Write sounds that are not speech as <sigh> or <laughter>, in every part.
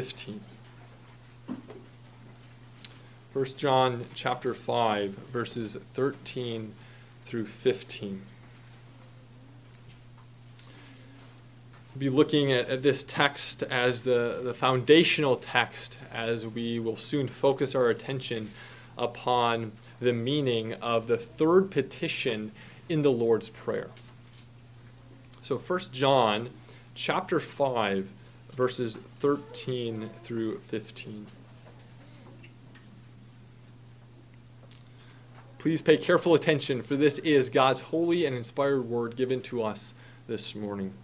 15. 1 John chapter 5 verses 13 through 15. Be looking at, at this text as the, the foundational text as we will soon focus our attention upon the meaning of the third petition in the Lord's Prayer. So 1 John chapter 5 verses 13 through 15. Please pay careful attention, for this is God's holy and inspired word given to us this morning.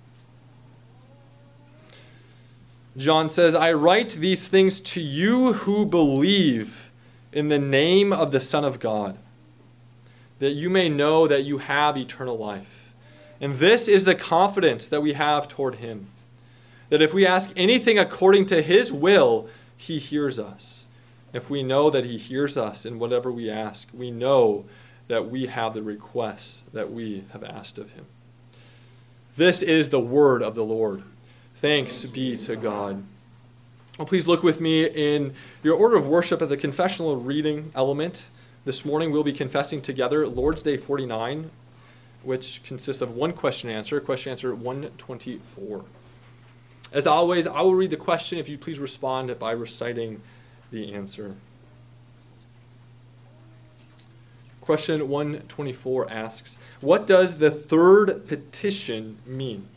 John says, I write these things to you who believe in the name of the Son of God, that you may know that you have eternal life. And this is the confidence that we have toward him, that if we ask anything according to his will, he hears us. If we know that He hears us in whatever we ask, we know that we have the requests that we have asked of Him. This is the word of the Lord. Thanks be to God. Well, please look with me in your order of worship at the confessional reading element. This morning we'll be confessing together Lord's Day 49, which consists of one question answer, question answer 124. As always, I will read the question if you please respond by reciting the answer. Question 124 asks What does the third petition mean?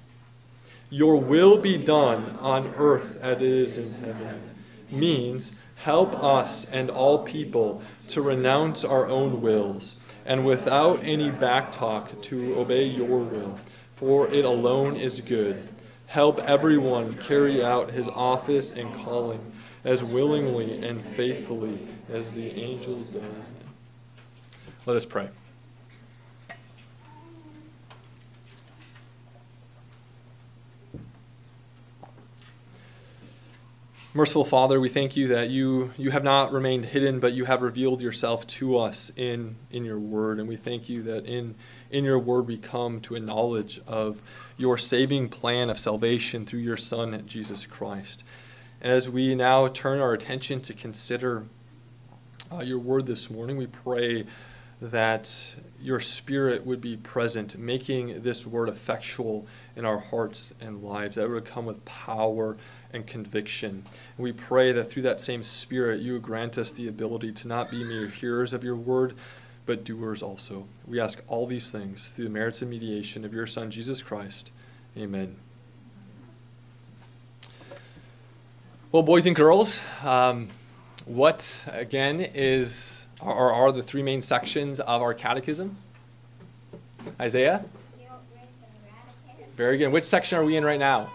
Your will be done on earth as it is in heaven means help us and all people to renounce our own wills and without any backtalk to obey your will, for it alone is good. Help everyone carry out his office and calling as willingly and faithfully as the angels done. Let us pray. Merciful Father, we thank you that you, you have not remained hidden, but you have revealed yourself to us in, in your word. And we thank you that in, in your word we come to a knowledge of your saving plan of salvation through your Son, Jesus Christ. As we now turn our attention to consider uh, your word this morning, we pray that your spirit would be present, making this word effectual in our hearts and lives, that it would come with power and conviction. And we pray that through that same spirit, you grant us the ability to not be mere hearers of your word, but doers also. We ask all these things through the merits and mediation of your Son, Jesus Christ. Amen. Well, boys and girls, um, what again is are, are the three main sections of our catechism? Isaiah? Very good. Which section are we in right now?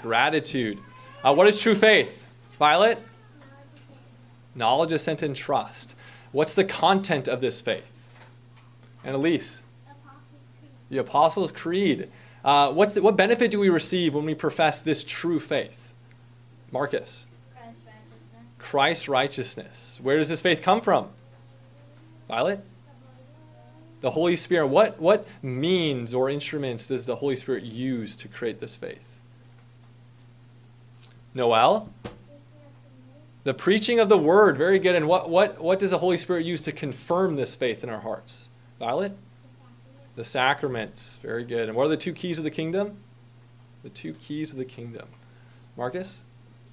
Gratitude. Uh, what is true faith? Violet? Knowledge, assent, and trust. What's the content of this faith? And Elise? The Apostles' Creed. Uh, what's the, what benefit do we receive when we profess this true faith? Marcus. Christ's righteousness. Christ's righteousness. Where does this faith come from? Violet? The Holy Spirit. What, what means or instruments does the Holy Spirit use to create this faith? Noel? The preaching of the word. Very good. And what, what, what does the Holy Spirit use to confirm this faith in our hearts? Violet? The sacraments. Very good. And what are the two keys of the kingdom? The two keys of the kingdom. Marcus?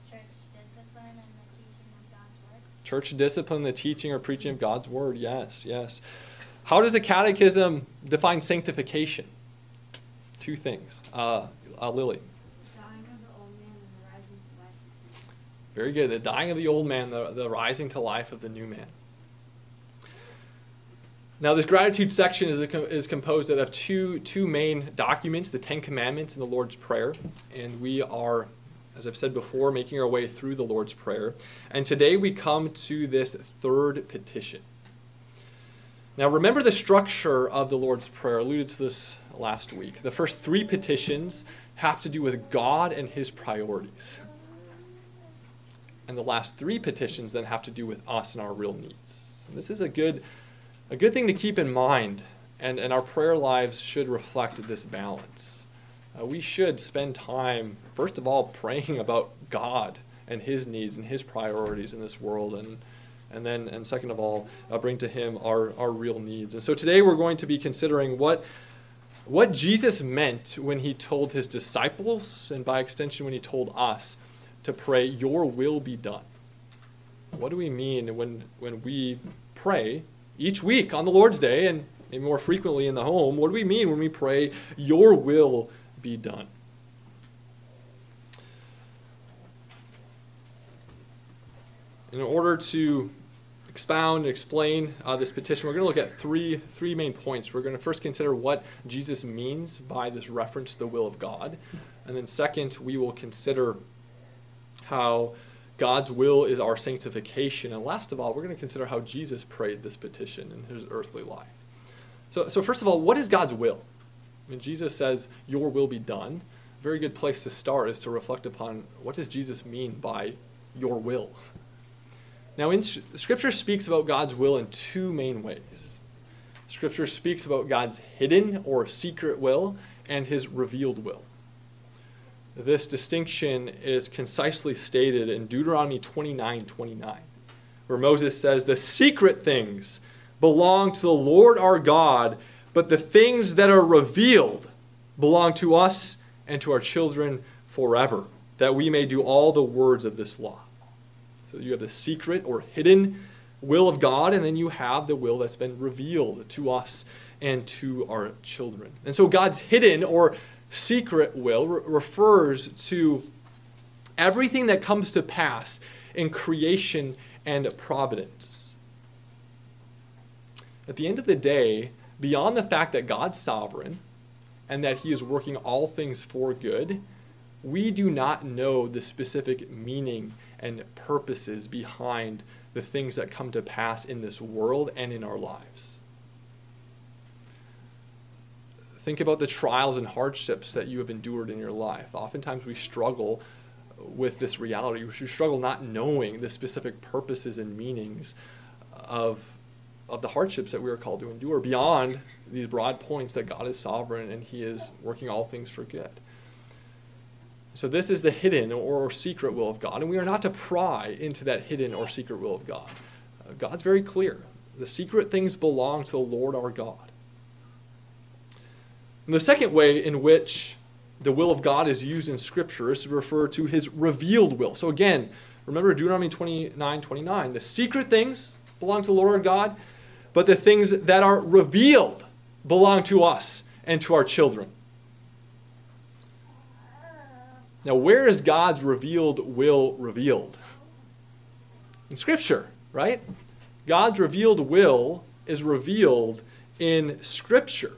Church discipline, and the teaching of God's word. Church discipline, the teaching or preaching of God's word. Yes, yes. How does the Catechism define sanctification? Two things. Uh, uh, Lily. Very good. The dying of the old man, the, the rising to life of the new man. Now, this gratitude section is, a, is composed of two, two main documents the Ten Commandments and the Lord's Prayer. And we are as I've said before, making our way through the Lord's Prayer. And today we come to this third petition. Now, remember the structure of the Lord's Prayer. I alluded to this last week. The first three petitions have to do with God and his priorities. And the last three petitions then have to do with us and our real needs. And this is a good, a good thing to keep in mind, and, and our prayer lives should reflect this balance uh, we should spend time, first of all, <laughs> praying about God and his needs and his priorities in this world. And, and then, and second of all, uh, bring to him our, our real needs. And so today we're going to be considering what, what Jesus meant when he told his disciples, and by extension, when he told us to pray, Your will be done. What do we mean when, when we pray each week on the Lord's Day and maybe more frequently in the home? What do we mean when we pray, Your will be done? In order to expound and explain uh, this petition, we're going to look at three, three main points. We're going to first consider what Jesus means by this reference to the will of God. And then, second, we will consider how God's will is our sanctification. And last of all, we're going to consider how Jesus prayed this petition in his earthly life. So, so first of all, what is God's will? When Jesus says, Your will be done, a very good place to start is to reflect upon what does Jesus mean by your will? Now, in, Scripture speaks about God's will in two main ways. Scripture speaks about God's hidden or secret will and his revealed will. This distinction is concisely stated in Deuteronomy 29 29, where Moses says, The secret things belong to the Lord our God, but the things that are revealed belong to us and to our children forever, that we may do all the words of this law. So you have the secret or hidden will of God, and then you have the will that's been revealed to us and to our children. And so God's hidden or secret will re- refers to everything that comes to pass in creation and providence. At the end of the day, beyond the fact that God's sovereign and that he is working all things for good, we do not know the specific meaning and purposes behind the things that come to pass in this world and in our lives. Think about the trials and hardships that you have endured in your life. Oftentimes we struggle with this reality. We struggle not knowing the specific purposes and meanings of, of the hardships that we are called to endure beyond these broad points that God is sovereign and He is working all things for good. So, this is the hidden or secret will of God, and we are not to pry into that hidden or secret will of God. Uh, God's very clear. The secret things belong to the Lord our God. And the second way in which the will of God is used in Scripture is to refer to his revealed will. So, again, remember Deuteronomy 29 29. The secret things belong to the Lord God, but the things that are revealed belong to us and to our children. Now, where is God's revealed will revealed? In Scripture, right? God's revealed will is revealed in Scripture,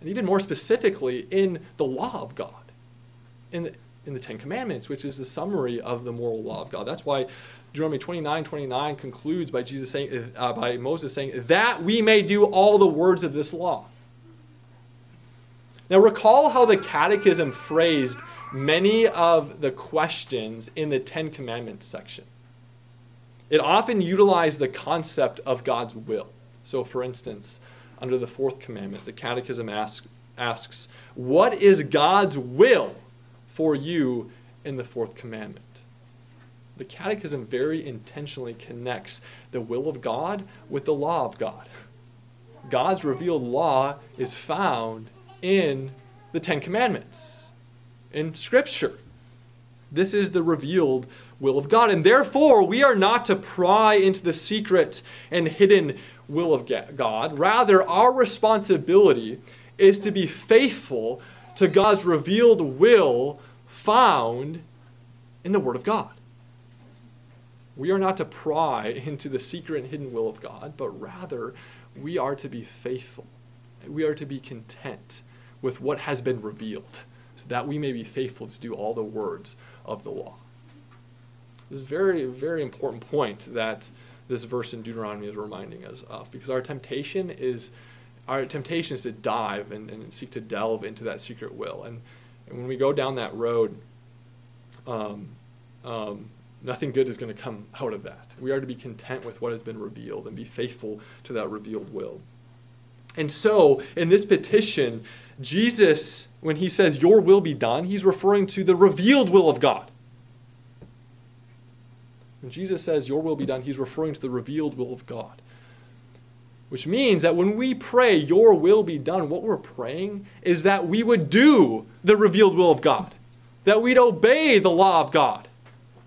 and even more specifically, in the law of God, in the, in the Ten Commandments, which is the summary of the moral law of God. That's why Deuteronomy 29 29 concludes by, Jesus saying, uh, by Moses saying, That we may do all the words of this law. Now, recall how the Catechism phrased many of the questions in the Ten Commandments section. It often utilized the concept of God's will. So, for instance, under the fourth commandment, the Catechism asks, asks What is God's will for you in the fourth commandment? The Catechism very intentionally connects the will of God with the law of God. God's revealed law is found in the Ten Commandments in Scripture. This is the revealed will of God. And therefore, we are not to pry into the secret and hidden will of God. Rather, our responsibility is to be faithful to God's revealed will found in the Word of God. We are not to pry <laughs> into the secret and hidden will of God, but rather we are to be faithful. We are to be content with what has been revealed so that we may be faithful to do all the words of the law. This is a very, very important point that this verse in Deuteronomy is reminding us of because our temptation is our temptation is to dive and, and seek to delve into that secret will. And, and when we go down that road, um, um, nothing good is going to come out of that. We are to be content with what has been revealed and be faithful to that revealed will. And so, in this petition, Jesus, when he says, Your will be done, he's referring to the revealed will of God. When Jesus says, Your will be done, he's referring to the revealed will of God. Which means that when we pray, Your will be done, what we're praying is that we would do the revealed will of God, that we'd obey the law of God,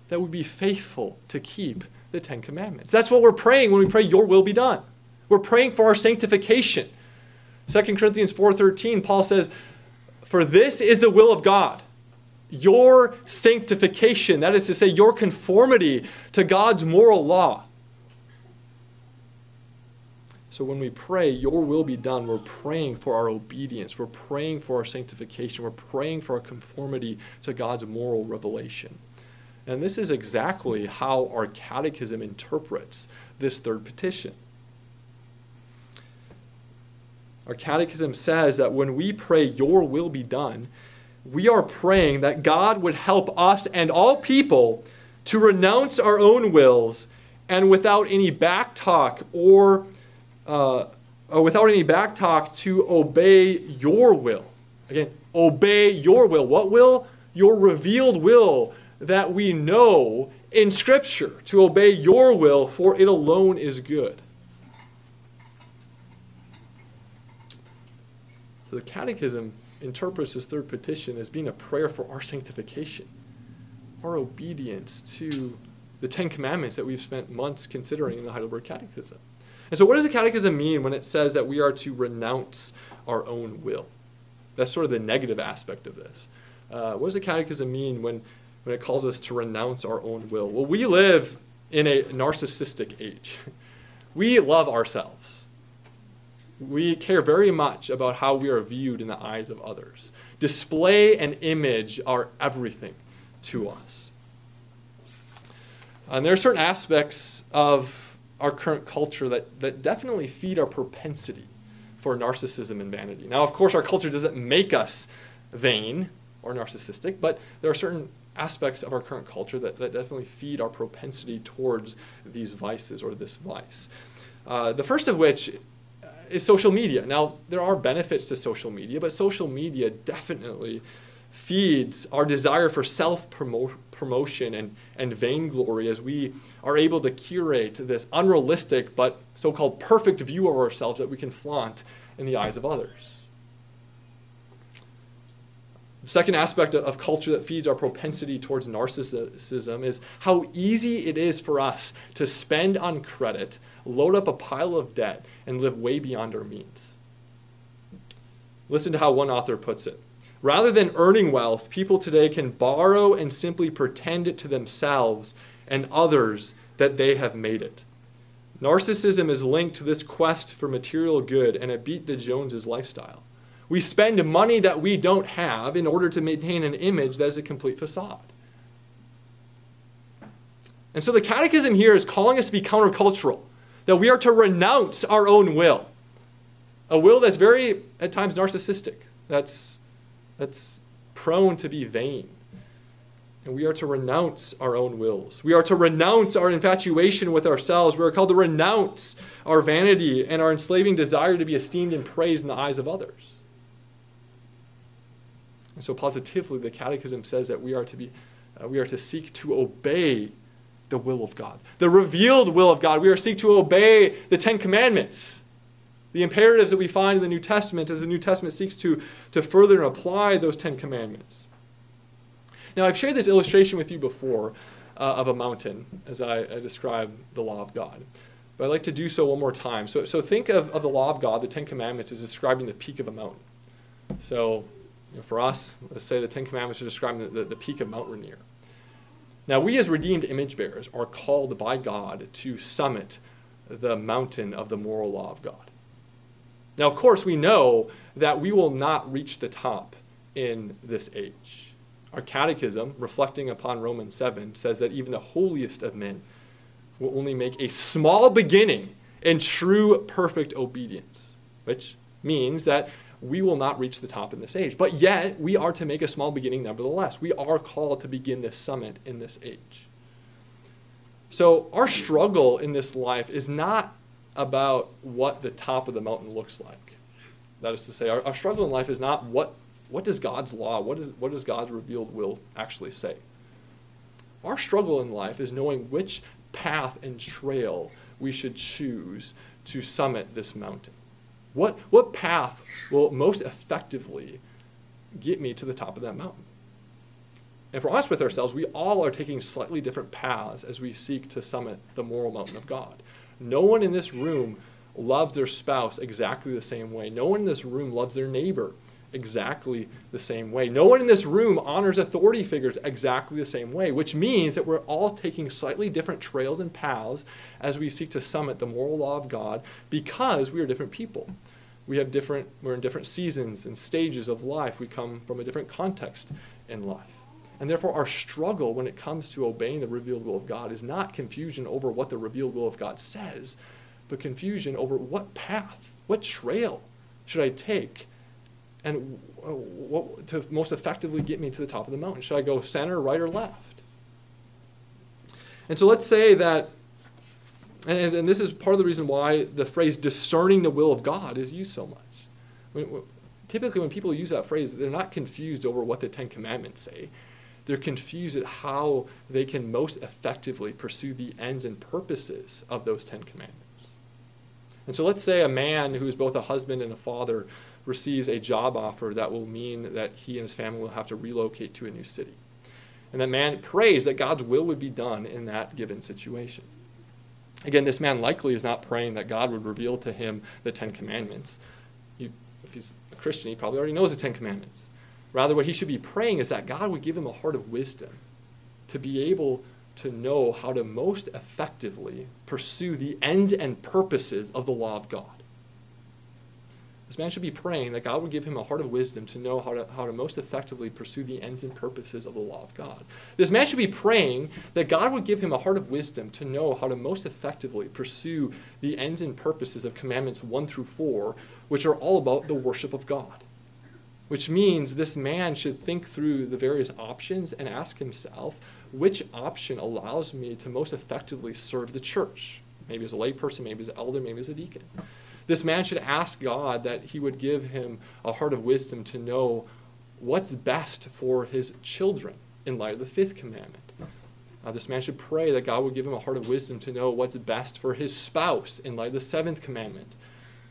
that we'd be faithful to keep the Ten Commandments. That's what we're praying when we pray, Your will be done. We're praying for our sanctification. 2 Corinthians 4:13 Paul says, "For this is the will of God, your sanctification, that is to say your conformity to God's moral law." So when we pray, your will be done, we're praying for our obedience, we're praying for our sanctification, we're praying for our conformity to God's moral revelation. And this is exactly how our catechism interprets this third petition. Our catechism says that when we pray, Your will be done, we are praying that God would help us and all people to renounce our own wills and without any backtalk or, uh, or without any backtalk to obey your will. Again, obey your will. What will? Your revealed will that we know in Scripture to obey your will, for it alone is good. So the Catechism interprets this third petition as being a prayer for our sanctification, our obedience to the Ten Commandments that we've spent months considering in the Heidelberg Catechism. And so, what does the Catechism mean when it says that we are to renounce our own will? That's sort of the negative aspect of this. Uh, what does the Catechism mean when, when it calls us to renounce our own will? Well, we live in a narcissistic age. <laughs> We love ourselves. We care very much about how we are viewed in the eyes of others. Display and image are everything to us. And there are certain aspects of our current culture that, that definitely feed our propensity for narcissism and vanity. Now, of course, our culture doesn't make us vain or narcissistic, but there are certain aspects of our current culture that, that definitely feed our propensity towards these vices or this vice. Uh, the first of which is social media. Now, there are benefits to social media, but social media definitely feeds our desire for self promotion and, and vainglory as we are able to curate this unrealistic but so called perfect view of ourselves that we can flaunt in the eyes of others. The second aspect of culture that feeds our propensity towards narcissism is how easy it is for us to spend on credit, load up a pile of debt, and live way beyond our means. Listen to how one author puts it. Rather than earning wealth, people today can borrow and simply pretend it to themselves and others that they have made it. Narcissism is linked to this quest for material good and a beat the Joneses lifestyle. We spend money that we don't have in order to maintain an image that is a complete facade. And so the catechism here is calling us to be countercultural, that we are to renounce our own will. A will that's very, at times, narcissistic, that's, that's prone to be vain. And we are to renounce our own wills. We are to renounce our infatuation with ourselves. We are called to renounce our vanity and our enslaving desire to be esteemed and praised in the eyes of others. And so, positively, the Catechism says that we are to be, uh, we are to seek to obey the will of God, the revealed will of God. We are seek to obey the Ten Commandments, the imperatives that we find in the New Testament as the New Testament seeks to, to further and apply those Ten Commandments. Now, I've shared this illustration with you before uh, of a mountain as I, I describe the law of God. But I'd like to do so one more time. So, so think of, of the law of God, the Ten Commandments, as describing the peak of a mountain. So you know, for us, let's say the Ten Commandments are describing the, the, the peak of Mount Rainier. Now, we as redeemed image bearers are called by God to summit the mountain of the moral law of God. Now, of course, we know that we will not reach the top in this age. Our catechism, reflecting upon Romans 7, says that even the holiest of men will only make a small beginning in true perfect obedience, which means that we will not reach the top in this age. But yet, we are to make a small beginning nevertheless. We are called to begin this summit in this age. So, our struggle in this life is not about what the top of the mountain looks like. That is to say, our, our struggle in life is not what, what does God's law, what, is, what does God's revealed will actually say. Our struggle in life is knowing which path and trail we should choose to summit this mountain. What, what path will most effectively get me to the top of that mountain? And if we're honest with ourselves, we all are taking slightly different paths as we seek to summit the moral mountain of God. No one in this room loves their spouse exactly the same way. No one in this room loves their neighbor exactly the same way. No one in this room honors authority figures exactly the same way, which means that we're all taking slightly different trails and paths as we seek to summit the moral law of God because we are different people. We have different we're in different seasons and stages of life. We come from a different context in life. And therefore, our struggle when it comes to obeying the revealed will of God is not confusion over what the revealed will of God says, but confusion over what path, what trail should I take, and uh, what, to most effectively get me to the top of the mountain. Should I go center, right, or left? And so let's say that, and, and this is part of the reason why the phrase discerning the will of God is used so much. When, typically, when people use that phrase, they're not confused over what the Ten Commandments say they're confused at how they can most effectively pursue the ends and purposes of those Ten Commandments. And so let's say a man who is both a husband and a father receives a job offer that will mean that he and his family will have to relocate to a new city. And that man prays that God's will would be done in that given situation. Again, this man likely is not praying that God would reveal to him the Ten Commandments. He, if he's a Christian, he probably already knows the Ten Commandments. Rather, what he should be praying is that God would give him a heart of wisdom to be able to know how to most effectively pursue the ends and purposes of the law of God. This man should be praying that God would give him a heart of wisdom to know how to, how to most effectively pursue the ends and purposes of the law of God. This man should be praying that God would give him a heart of wisdom to know how to most effectively pursue the ends and purposes of commandments 1 through 4, which are all about the worship of God which means this man should think through the various options and ask himself which option allows me to most effectively serve the church, maybe as a layperson, maybe as an elder, maybe as a deacon. This man should ask God that he would give him a heart of wisdom to know what's best for his children in light of the fifth commandment. Uh, this man should pray that God would give him a heart of wisdom to know what's best for his spouse in light of the seventh commandment.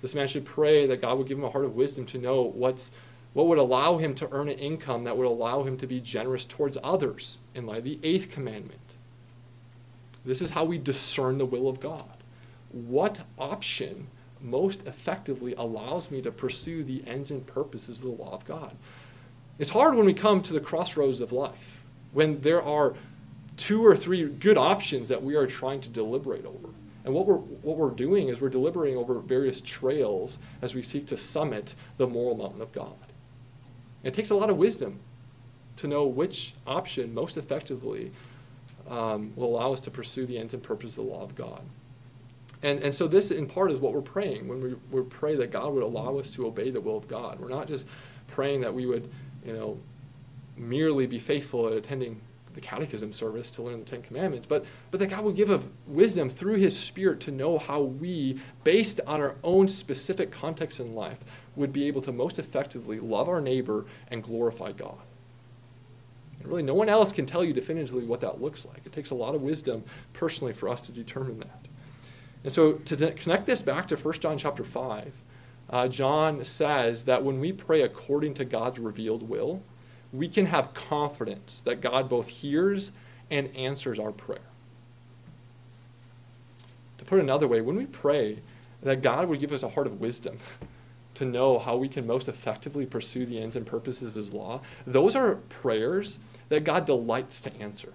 This man should pray that God would give him a heart of wisdom to know what's what would allow him to earn an income that would allow him to be generous towards others in light of the eighth commandment. This is how we discern the will of God. What option most effectively allows me to pursue the ends and purposes of the law of God? It's hard when we come to the crossroads of life, when there are two or three good options that we are trying to deliberate over. And what we're, what we're doing is we're deliberating over various trails as we seek to summit the moral mountain of God. It takes a lot of wisdom to know which option most effectively um, will allow us to pursue the ends and purposes of the law of God. And, and so this, in part, is what we're praying when we, we pray that God would allow us to obey the will of God. We're not just praying that we would, you know, merely be faithful at attending the catechism service to learn the Ten Commandments, but, but that God would give us wisdom through His Spirit to know how we, based on our own specific context in life, would be able to most effectively love our neighbor and glorify God. And really, no one else can tell you definitively what that looks like. It takes a lot of wisdom personally for us to determine that. And so, to connect this back to 1 John chapter 5, uh, John says that when we pray according to God's revealed will, we can have confidence that God both hears and answers our prayer. To put it another way, when we pray that God would give us a heart of wisdom, <laughs> to know how we can most effectively pursue the ends and purposes of His law, those are prayers that God delights to answer.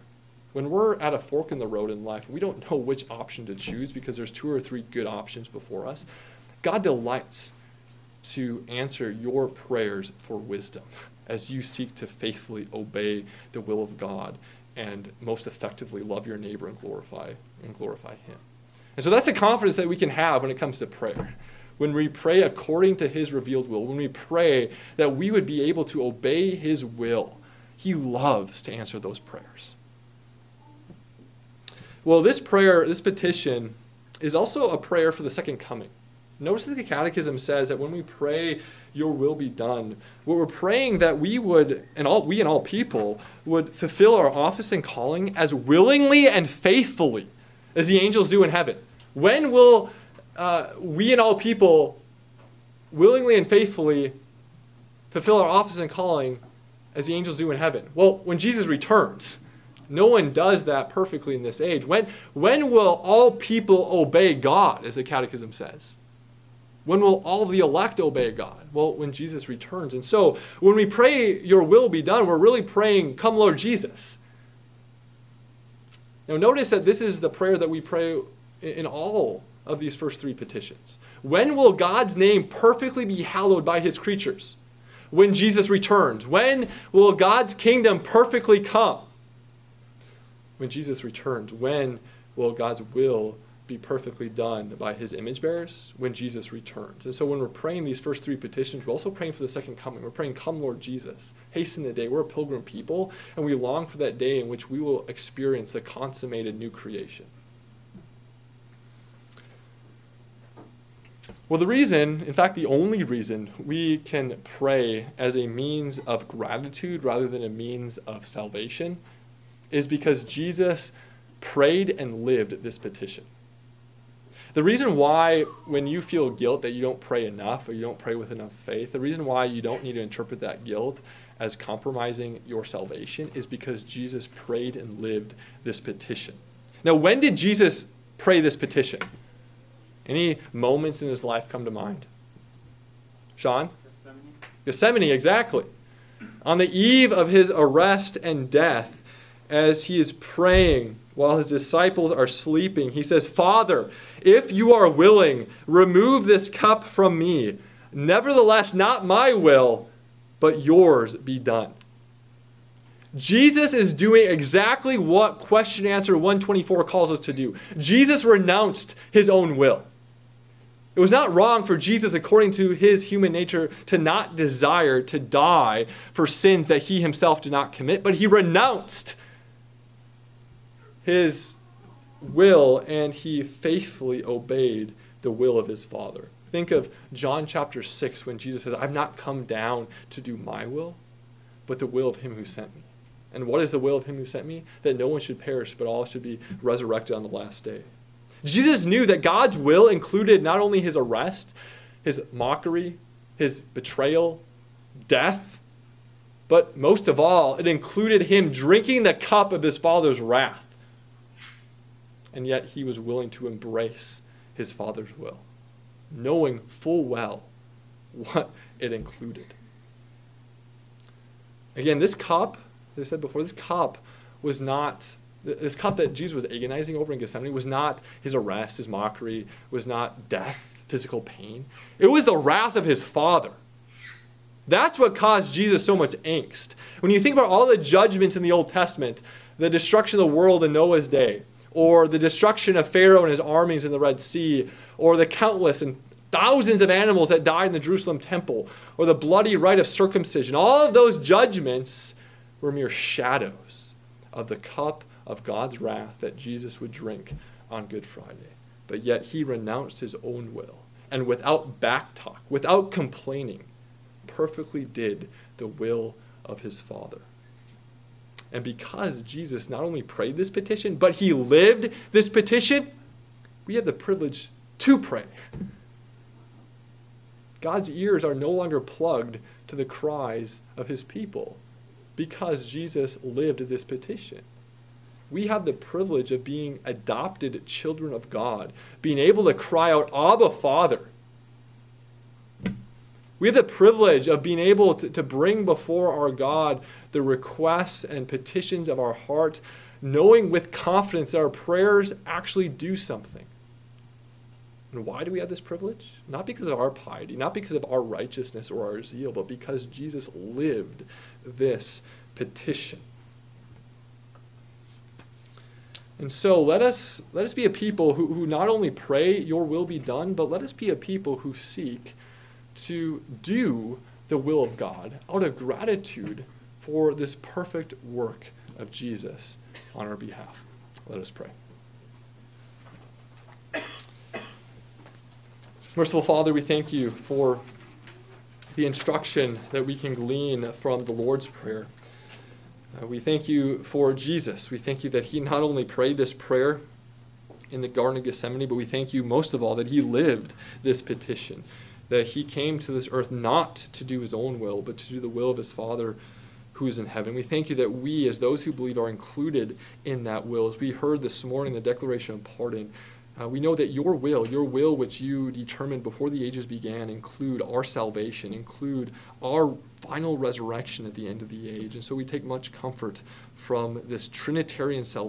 When we're at a fork in the road in life, we don't know which option to choose because there's two or three good options before us. God delights to answer your prayers for wisdom as you seek to faithfully obey the will of God and most effectively love your neighbor and glorify and glorify him. And so that's the confidence that we can have when it comes to prayer when we pray according to his revealed will, when we pray that we would be able to obey his will, he loves to answer those prayers. Well, this prayer, this petition, is also a prayer for the second coming. Notice that the Catechism says that when we pray, Your will be done, what we're praying that we would, and all we and all people would fulfill our office and calling as willingly and faithfully as the angels do in heaven. When will uh, we and all people willingly and faithfully fulfill our office and calling as the angels do in heaven? Well, when Jesus returns. No one does that perfectly in this age. When, when will all people obey God, as the Catechism says? When will all the elect obey God? Well, when Jesus returns. And so, when we pray, Your will be done, we're really praying, Come, Lord Jesus. Now, notice that this is the prayer that we pray in all of these first three petitions. When will God's name perfectly be hallowed by his creatures? When Jesus returns. When will God's kingdom perfectly come? When Jesus returns. When will God's will be perfectly done by his image bearers when Jesus returns. And so when we're praying these first three petitions, we're also praying for the second coming. We're praying, Come, Lord Jesus. Hasten the day. We're a pilgrim people, and we long for that day in which we will experience the consummated new creation. Well, the reason, in fact, the only reason we can pray as a means of gratitude rather than a means of salvation is because Jesus prayed and lived this petition. The reason why, when you feel guilt that you don't pray enough or you don't pray with enough faith, the reason why you don't need to interpret that guilt as compromising your salvation is because Jesus prayed and lived this petition. Now, when did Jesus pray this petition? Any moments in his life come to mind? Sean? Gethsemane. Gethsemane, exactly. On the eve of his arrest and death, as he is praying while his disciples are sleeping, he says, Father, if you are willing, remove this cup from me. Nevertheless, not my will, but yours be done. Jesus is doing exactly what question answer 124 calls us to do. Jesus renounced his own will. It was not wrong for Jesus, according to his human nature, to not desire to die for sins that he himself did not commit, but he renounced his will and he faithfully obeyed the will of his Father. Think of John chapter 6 when Jesus says, I've not come down to do my will, but the will of him who sent me. And what is the will of him who sent me? That no one should perish, but all should be resurrected on the last day. Jesus knew that God's will included not only his arrest, his mockery, his betrayal, death, but most of all, it included him drinking the cup of his Father's wrath. And yet he was willing to embrace his Father's will, knowing full well what it included. Again, this cup, as I said before, this cup was not this cup that Jesus was agonizing over in Gethsemane was not his arrest, his mockery, was not death, physical pain. It was the wrath of his Father. That's what caused Jesus so much angst. When you think about all the judgments in the Old Testament, the destruction of the world in Noah's day, or the destruction of Pharaoh and his armies in the Red Sea, or the countless and thousands of animals that died in the Jerusalem temple, or the bloody rite of circumcision, all of those judgments were mere shadows of the cup of God's wrath that Jesus would drink on Good Friday. But yet he renounced his own will and without backtalk, without complaining, perfectly did the will of his Father. And because Jesus not only prayed this petition, but he lived this petition, we have the privilege to pray. God's ears are no longer plugged to the cries of his people because Jesus lived this petition we have the privilege of being adopted children of God, being able to cry out, Abba, Father. We have the privilege of being able to, to bring before our God the requests and petitions of our heart, knowing with confidence that our prayers actually do something. And why do we have this privilege? Not because of our piety, not because of our righteousness or our zeal, but because Jesus lived this petition. And so let us, let us be a people who, who not only pray, Your will be done, but let us be a people who seek to do the will of God out of gratitude for this perfect work of Jesus on our behalf. Let us pray. Merciful Father, we thank you for the instruction that we can glean from the Lord's Prayer. Uh, we thank you for Jesus. We thank you that he not only prayed this prayer in the Garden of Gethsemane, but we thank you most of all that he lived this petition, that he came to this earth not to do his own will, but to do the will of his Father who is in heaven. We thank you that we, as those who believe, are included in that will. As we heard this morning, the declaration of pardon, uh, we know that your will, your will which you determined before the ages began, include our salvation, include our final resurrection at the end of the age. And so we take much comfort from this Trinitarian salvation.